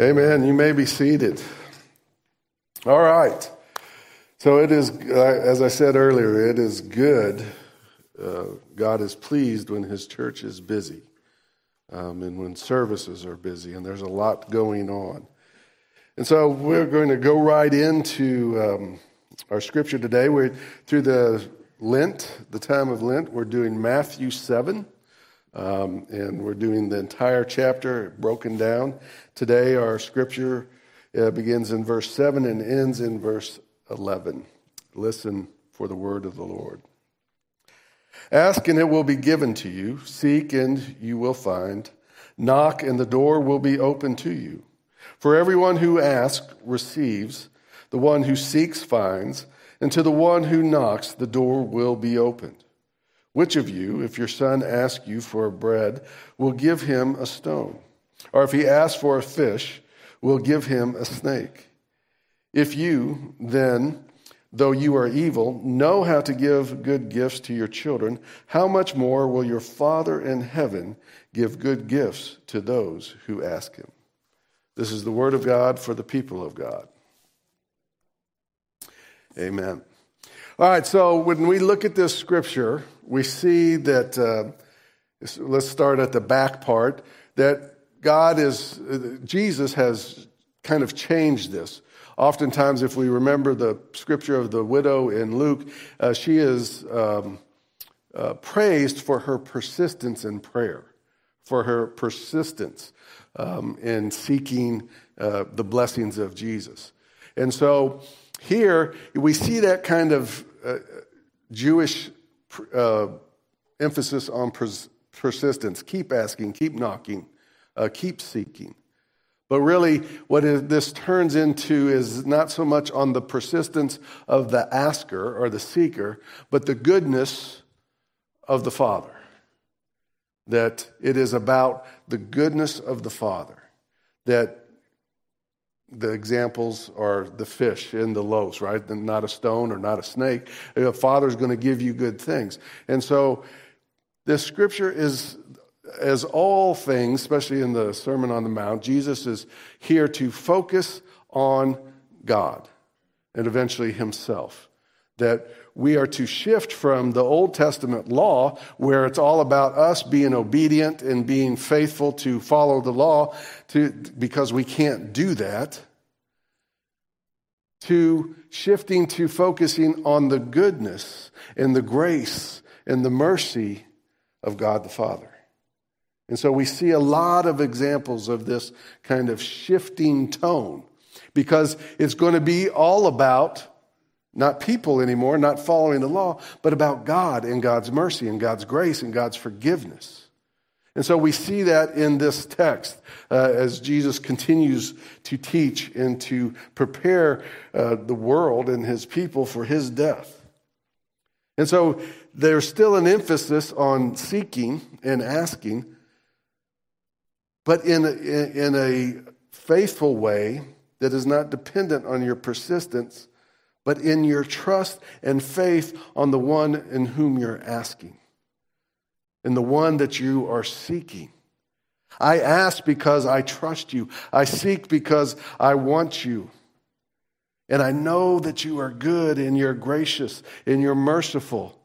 Amen. You may be seated. All right. So it is, as I said earlier, it is good. Uh, God is pleased when His church is busy um, and when services are busy, and there's a lot going on. And so we're going to go right into um, our scripture today. We're through the Lent, the time of Lent. We're doing Matthew 7. Um, and we're doing the entire chapter broken down. Today, our scripture uh, begins in verse 7 and ends in verse 11. Listen for the word of the Lord. Ask and it will be given to you. Seek and you will find. Knock and the door will be open to you. For everyone who asks receives, the one who seeks finds, and to the one who knocks the door will be opened. Which of you, if your son asks you for bread, will give him a stone? Or if he asks for a fish, will give him a snake? If you, then, though you are evil, know how to give good gifts to your children, how much more will your Father in heaven give good gifts to those who ask him? This is the word of God for the people of God. Amen. All right, so when we look at this scripture, we see that, uh, let's start at the back part, that God is, Jesus has kind of changed this. Oftentimes, if we remember the scripture of the widow in Luke, uh, she is um, uh, praised for her persistence in prayer, for her persistence um, in seeking uh, the blessings of Jesus. And so here we see that kind of uh, Jewish uh, emphasis on pers- persistence. Keep asking, keep knocking, uh, keep seeking. But really, what this turns into is not so much on the persistence of the asker or the seeker, but the goodness of the Father. That it is about the goodness of the Father. That the examples are the fish and the loaves, right? Not a stone or not a snake. The Father's going to give you good things. And so this scripture is, as all things, especially in the Sermon on the Mount, Jesus is here to focus on God and eventually himself. That we are to shift from the Old Testament law, where it's all about us being obedient and being faithful to follow the law, to, because we can't do that, to shifting to focusing on the goodness and the grace and the mercy of God the Father. And so we see a lot of examples of this kind of shifting tone because it's going to be all about not people anymore, not following the law, but about God and God's mercy and God's grace and God's forgiveness. And so we see that in this text uh, as Jesus continues to teach and to prepare uh, the world and his people for his death. And so there's still an emphasis on seeking and asking, but in a, in a faithful way that is not dependent on your persistence, but in your trust and faith on the one in whom you're asking, in the one that you are seeking. I ask because I trust you. I seek because I want you. And I know that you are good and you're gracious and you're merciful.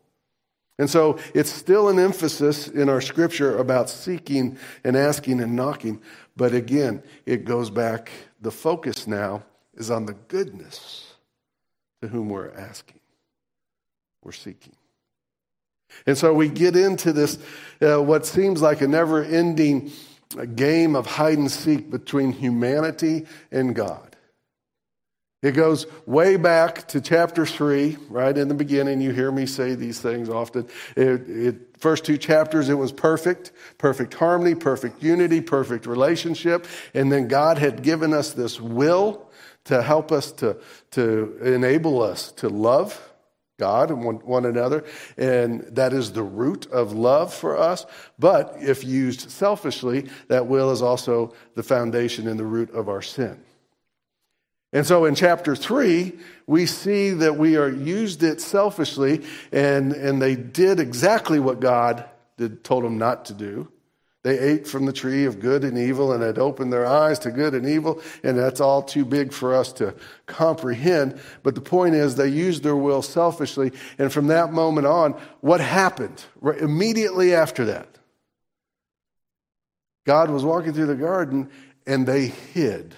And so it's still an emphasis in our scripture about seeking and asking and knocking. But again, it goes back, the focus now is on the goodness to whom we're asking, we're seeking. And so we get into this, uh, what seems like a never ending game of hide and seek between humanity and God. It goes way back to chapter three, right in the beginning. You hear me say these things often. It, it, first two chapters, it was perfect, perfect harmony, perfect unity, perfect relationship. And then God had given us this will to help us to, to enable us to love God and one, one another. And that is the root of love for us. But if used selfishly, that will is also the foundation and the root of our sin. And so in chapter three, we see that we are used it selfishly, and, and they did exactly what God did, told them not to do. They ate from the tree of good and evil and had opened their eyes to good and evil, and that's all too big for us to comprehend. But the point is, they used their will selfishly, and from that moment on, what happened? Right immediately after that, God was walking through the garden, and they hid.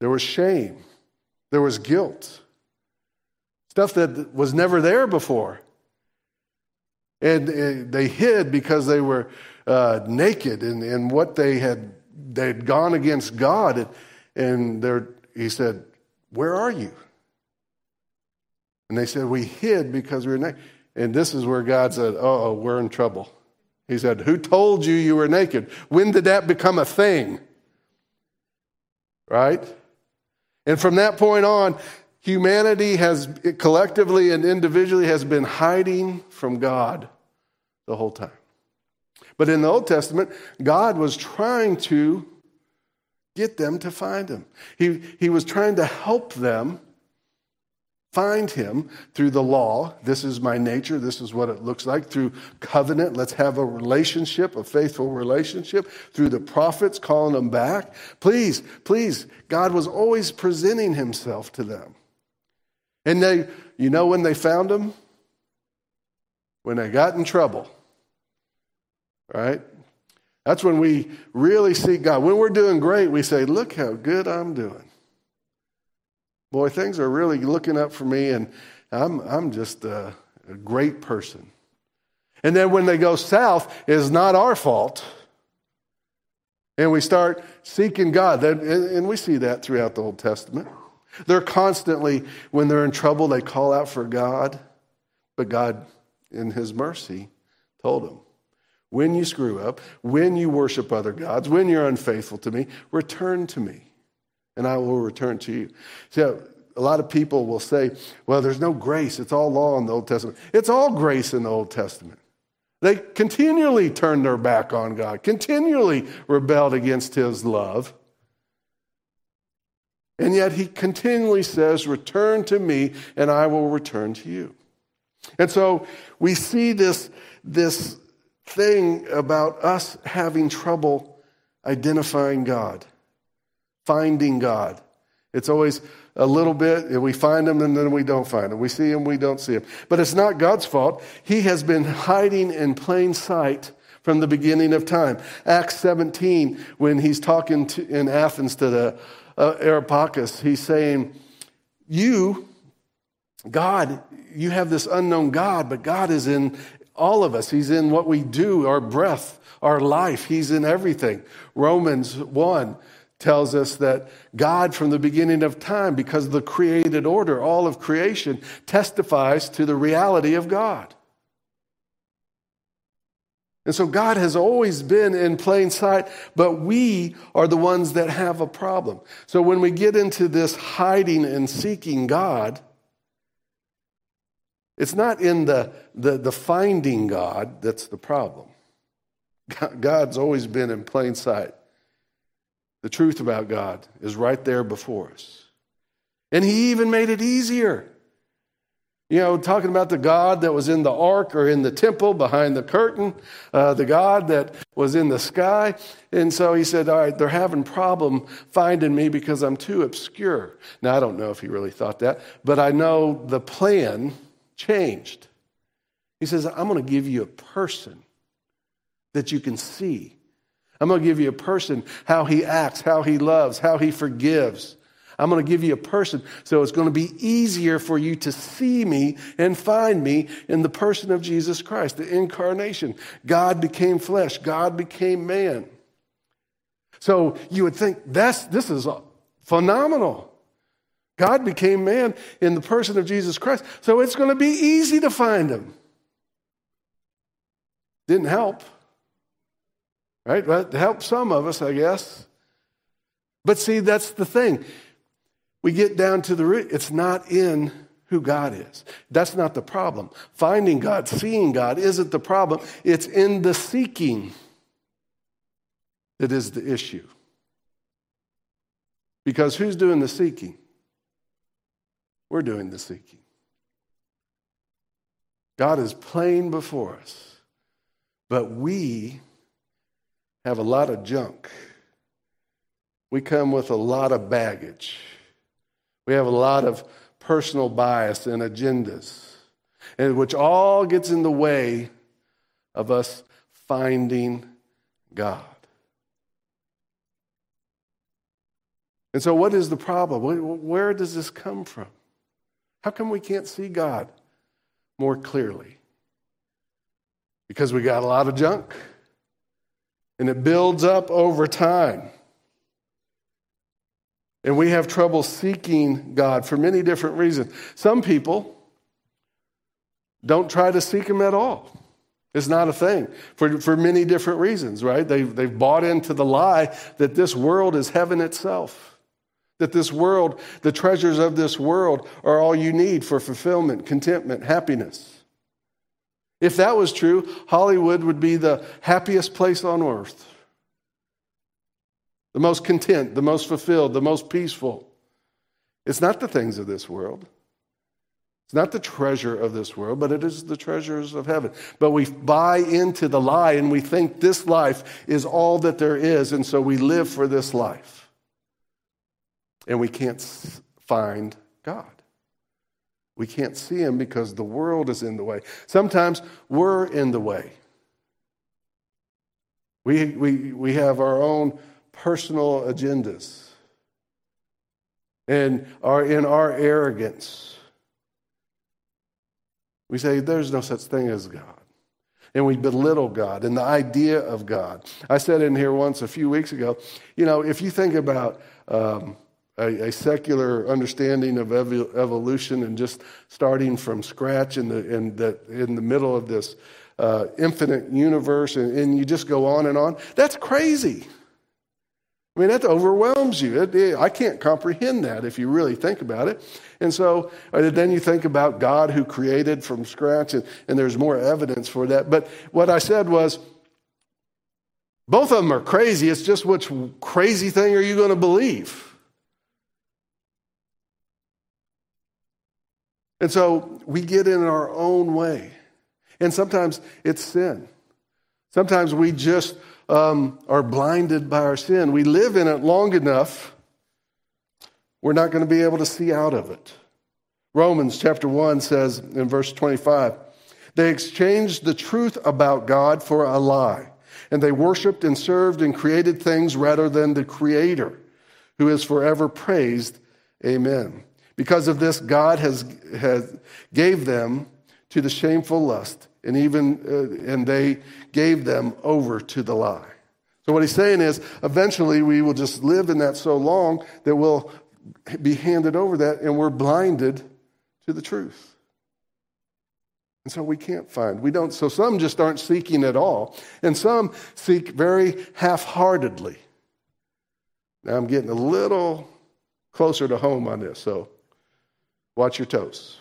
There was shame, there was guilt, stuff that was never there before. And uh, they hid because they were uh, naked and, and what they had, they had gone against God. And, and he said, Where are you? And they said, We hid because we were naked. And this is where God said, Oh, we're in trouble. He said, Who told you you were naked? When did that become a thing? Right? And from that point on, humanity has collectively and individually has been hiding from God the whole time. But in the Old Testament, God was trying to get them to find him. He, he was trying to help them find him through the law. This is my nature. This is what it looks like. Through covenant, let's have a relationship, a faithful relationship. Through the prophets, calling them back. Please, please, God was always presenting himself to them. And they, you know when they found him? When they got in trouble. Right? That's when we really see God. When we're doing great, we say, Look how good I'm doing. Boy, things are really looking up for me, and I'm, I'm just a, a great person. And then when they go south, it's not our fault. And we start seeking God. And we see that throughout the Old Testament. They're constantly, when they're in trouble, they call out for God. But God, in His mercy, told them, when you screw up, when you worship other gods, when you're unfaithful to me, return to me and I will return to you. So a lot of people will say, well, there's no grace. It's all law in the Old Testament. It's all grace in the Old Testament. They continually turned their back on God, continually rebelled against his love. And yet he continually says, Return to me, and I will return to you. And so we see this, this thing about us having trouble identifying God finding God. It's always a little bit, and we find him and then we don't find him. We see him, we don't see him. But it's not God's fault. He has been hiding in plain sight from the beginning of time. Acts 17, when he's talking to, in Athens to the uh, he's saying, You, God, you have this unknown God, but God is in all of us. He's in what we do, our breath, our life. He's in everything. Romans 1 tells us that God, from the beginning of time, because of the created order, all of creation testifies to the reality of God. And so God has always been in plain sight, but we are the ones that have a problem. So when we get into this hiding and seeking God, it's not in the, the, the finding God that's the problem. God's always been in plain sight. The truth about God is right there before us. And he even made it easier. You know, talking about the God that was in the ark or in the temple behind the curtain, uh, the God that was in the sky. And so he said, All right, they're having problem finding me because I'm too obscure. Now, I don't know if he really thought that, but I know the plan changed. He says, I'm going to give you a person that you can see. I'm going to give you a person, how he acts, how he loves, how he forgives. I'm going to give you a person so it's going to be easier for you to see me and find me in the person of Jesus Christ, the incarnation. God became flesh, God became man. So you would think that's this is phenomenal. God became man in the person of Jesus Christ. So it's going to be easy to find him. Didn't help. Right? That helps some of us, I guess. But see, that's the thing. We get down to the root. It's not in who God is. That's not the problem. Finding God, seeing God isn't the problem. It's in the seeking that is the issue. Because who's doing the seeking? We're doing the seeking. God is plain before us. But we have a lot of junk. We come with a lot of baggage. We have a lot of personal bias and agendas, and which all gets in the way of us finding God. And so, what is the problem? Where does this come from? How come we can't see God more clearly? Because we got a lot of junk and it builds up over time. And we have trouble seeking God for many different reasons. Some people don't try to seek Him at all. It's not a thing for, for many different reasons, right? They've, they've bought into the lie that this world is heaven itself, that this world, the treasures of this world, are all you need for fulfillment, contentment, happiness. If that was true, Hollywood would be the happiest place on earth the most content, the most fulfilled, the most peaceful. It's not the things of this world. It's not the treasure of this world, but it is the treasures of heaven. But we buy into the lie and we think this life is all that there is, and so we live for this life. And we can't find God. We can't see Him because the world is in the way. Sometimes we're in the way. We, we, we have our own personal agendas and are in our arrogance. We say there's no such thing as God. And we belittle God and the idea of God. I said in here once a few weeks ago, you know, if you think about um, a, a, secular understanding of ev- evolution and just starting from scratch in the, in the, in the middle of this uh, infinite universe and, and you just go on and on, that's crazy. I mean, that overwhelms you. It, it, I can't comprehend that if you really think about it. And so uh, then you think about God who created from scratch, and, and there's more evidence for that. But what I said was, both of them are crazy. It's just which crazy thing are you going to believe? And so we get in our own way. And sometimes it's sin. Sometimes we just um, are blinded by our sin. We live in it long enough, we're not going to be able to see out of it. Romans chapter 1 says in verse 25, they exchanged the truth about God for a lie, and they worshiped and served and created things rather than the Creator, who is forever praised. Amen. Because of this, God has, has gave them to the shameful lust and even uh, and they gave them over to the lie. So what he's saying is eventually we will just live in that so long that we'll be handed over that and we're blinded to the truth. And so we can't find. We don't so some just aren't seeking at all and some seek very half-heartedly. Now I'm getting a little closer to home on this, so watch your toes.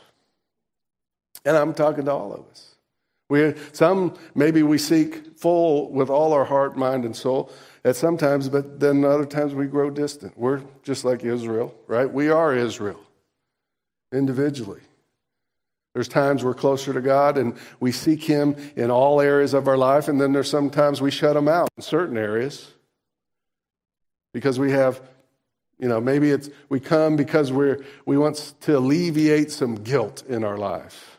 And I'm talking to all of us. We, some, maybe we seek full with all our heart, mind, and soul at some times, but then other times we grow distant. We're just like Israel, right? We are Israel individually. There's times we're closer to God and we seek Him in all areas of our life, and then there's sometimes we shut Him out in certain areas because we have, you know, maybe it's we come because we're we want to alleviate some guilt in our life.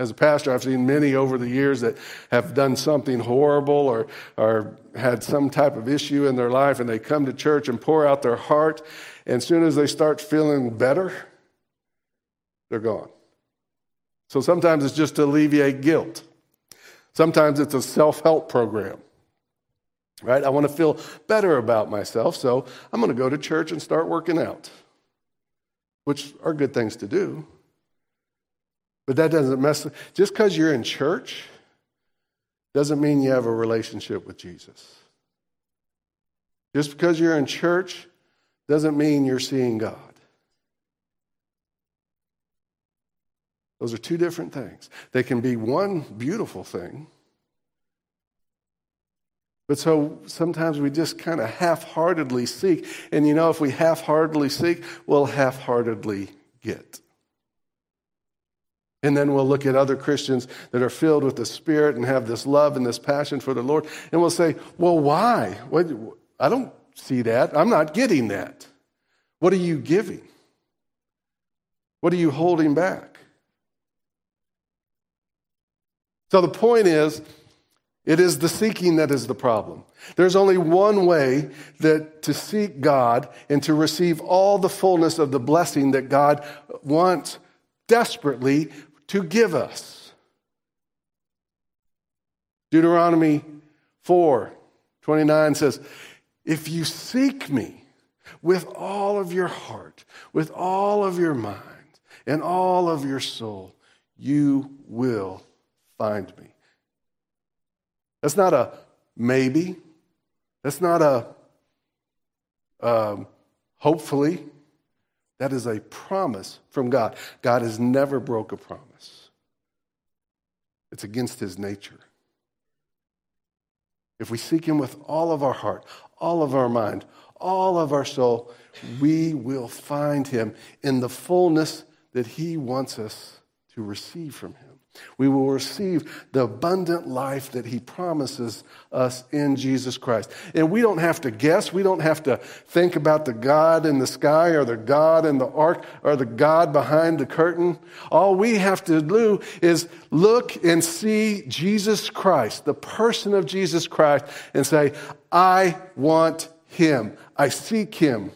As a pastor, I've seen many over the years that have done something horrible or, or had some type of issue in their life, and they come to church and pour out their heart. And as soon as they start feeling better, they're gone. So sometimes it's just to alleviate guilt. Sometimes it's a self help program, right? I want to feel better about myself, so I'm going to go to church and start working out, which are good things to do. But that doesn't mess, just because you're in church doesn't mean you have a relationship with Jesus. Just because you're in church doesn't mean you're seeing God. Those are two different things. They can be one beautiful thing. But so sometimes we just kind of half heartedly seek. And you know, if we half heartedly seek, we'll half heartedly get. And then we'll look at other Christians that are filled with the Spirit and have this love and this passion for the Lord. And we'll say, well, why? What, I don't see that. I'm not getting that. What are you giving? What are you holding back? So the point is, it is the seeking that is the problem. There's only one way that to seek God and to receive all the fullness of the blessing that God wants desperately to give us. Deuteronomy 4 29 says, If you seek me with all of your heart, with all of your mind, and all of your soul, you will find me. That's not a maybe. That's not a um, hopefully. That is a promise from God. God has never broke a promise. It's against his nature. If we seek him with all of our heart, all of our mind, all of our soul, we will find him in the fullness that he wants us to receive from him. We will receive the abundant life that He promises us in Jesus Christ. And we don't have to guess. We don't have to think about the God in the sky or the God in the ark or the God behind the curtain. All we have to do is look and see Jesus Christ, the person of Jesus Christ, and say, I want Him. I seek Him.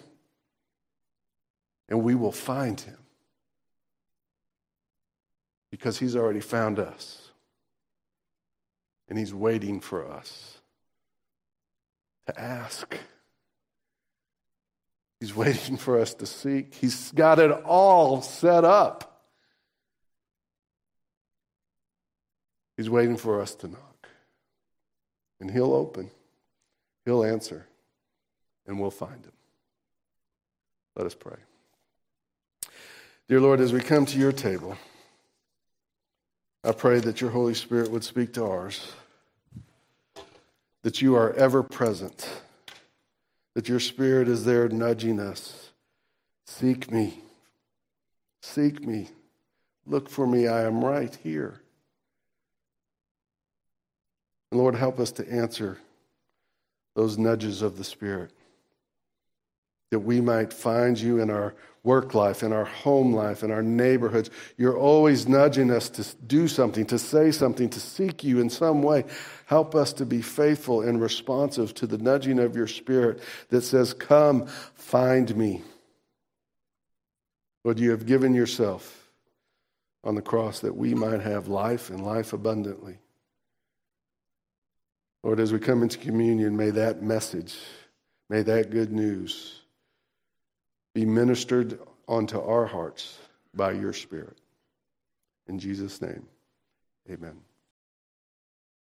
And we will find Him because he's already found us. And he's waiting for us to ask. He's waiting for us to seek. He's got it all set up. He's waiting for us to knock. And he'll open, he'll answer, and we'll find him. Let us pray. Dear Lord, as we come to your table, I pray that your Holy Spirit would speak to ours, that you are ever present, that your Spirit is there nudging us. Seek me. Seek me. Look for me. I am right here. And Lord, help us to answer those nudges of the Spirit, that we might find you in our work life, in our home life, in our neighborhoods. You're always nudging us to do something, to say something, to seek you in some way. Help us to be faithful and responsive to the nudging of your spirit that says, Come, find me. Lord, you have given yourself on the cross that we might have life and life abundantly. Lord, as we come into communion, may that message, may that good news be ministered onto our hearts by your Spirit. In Jesus' name, amen.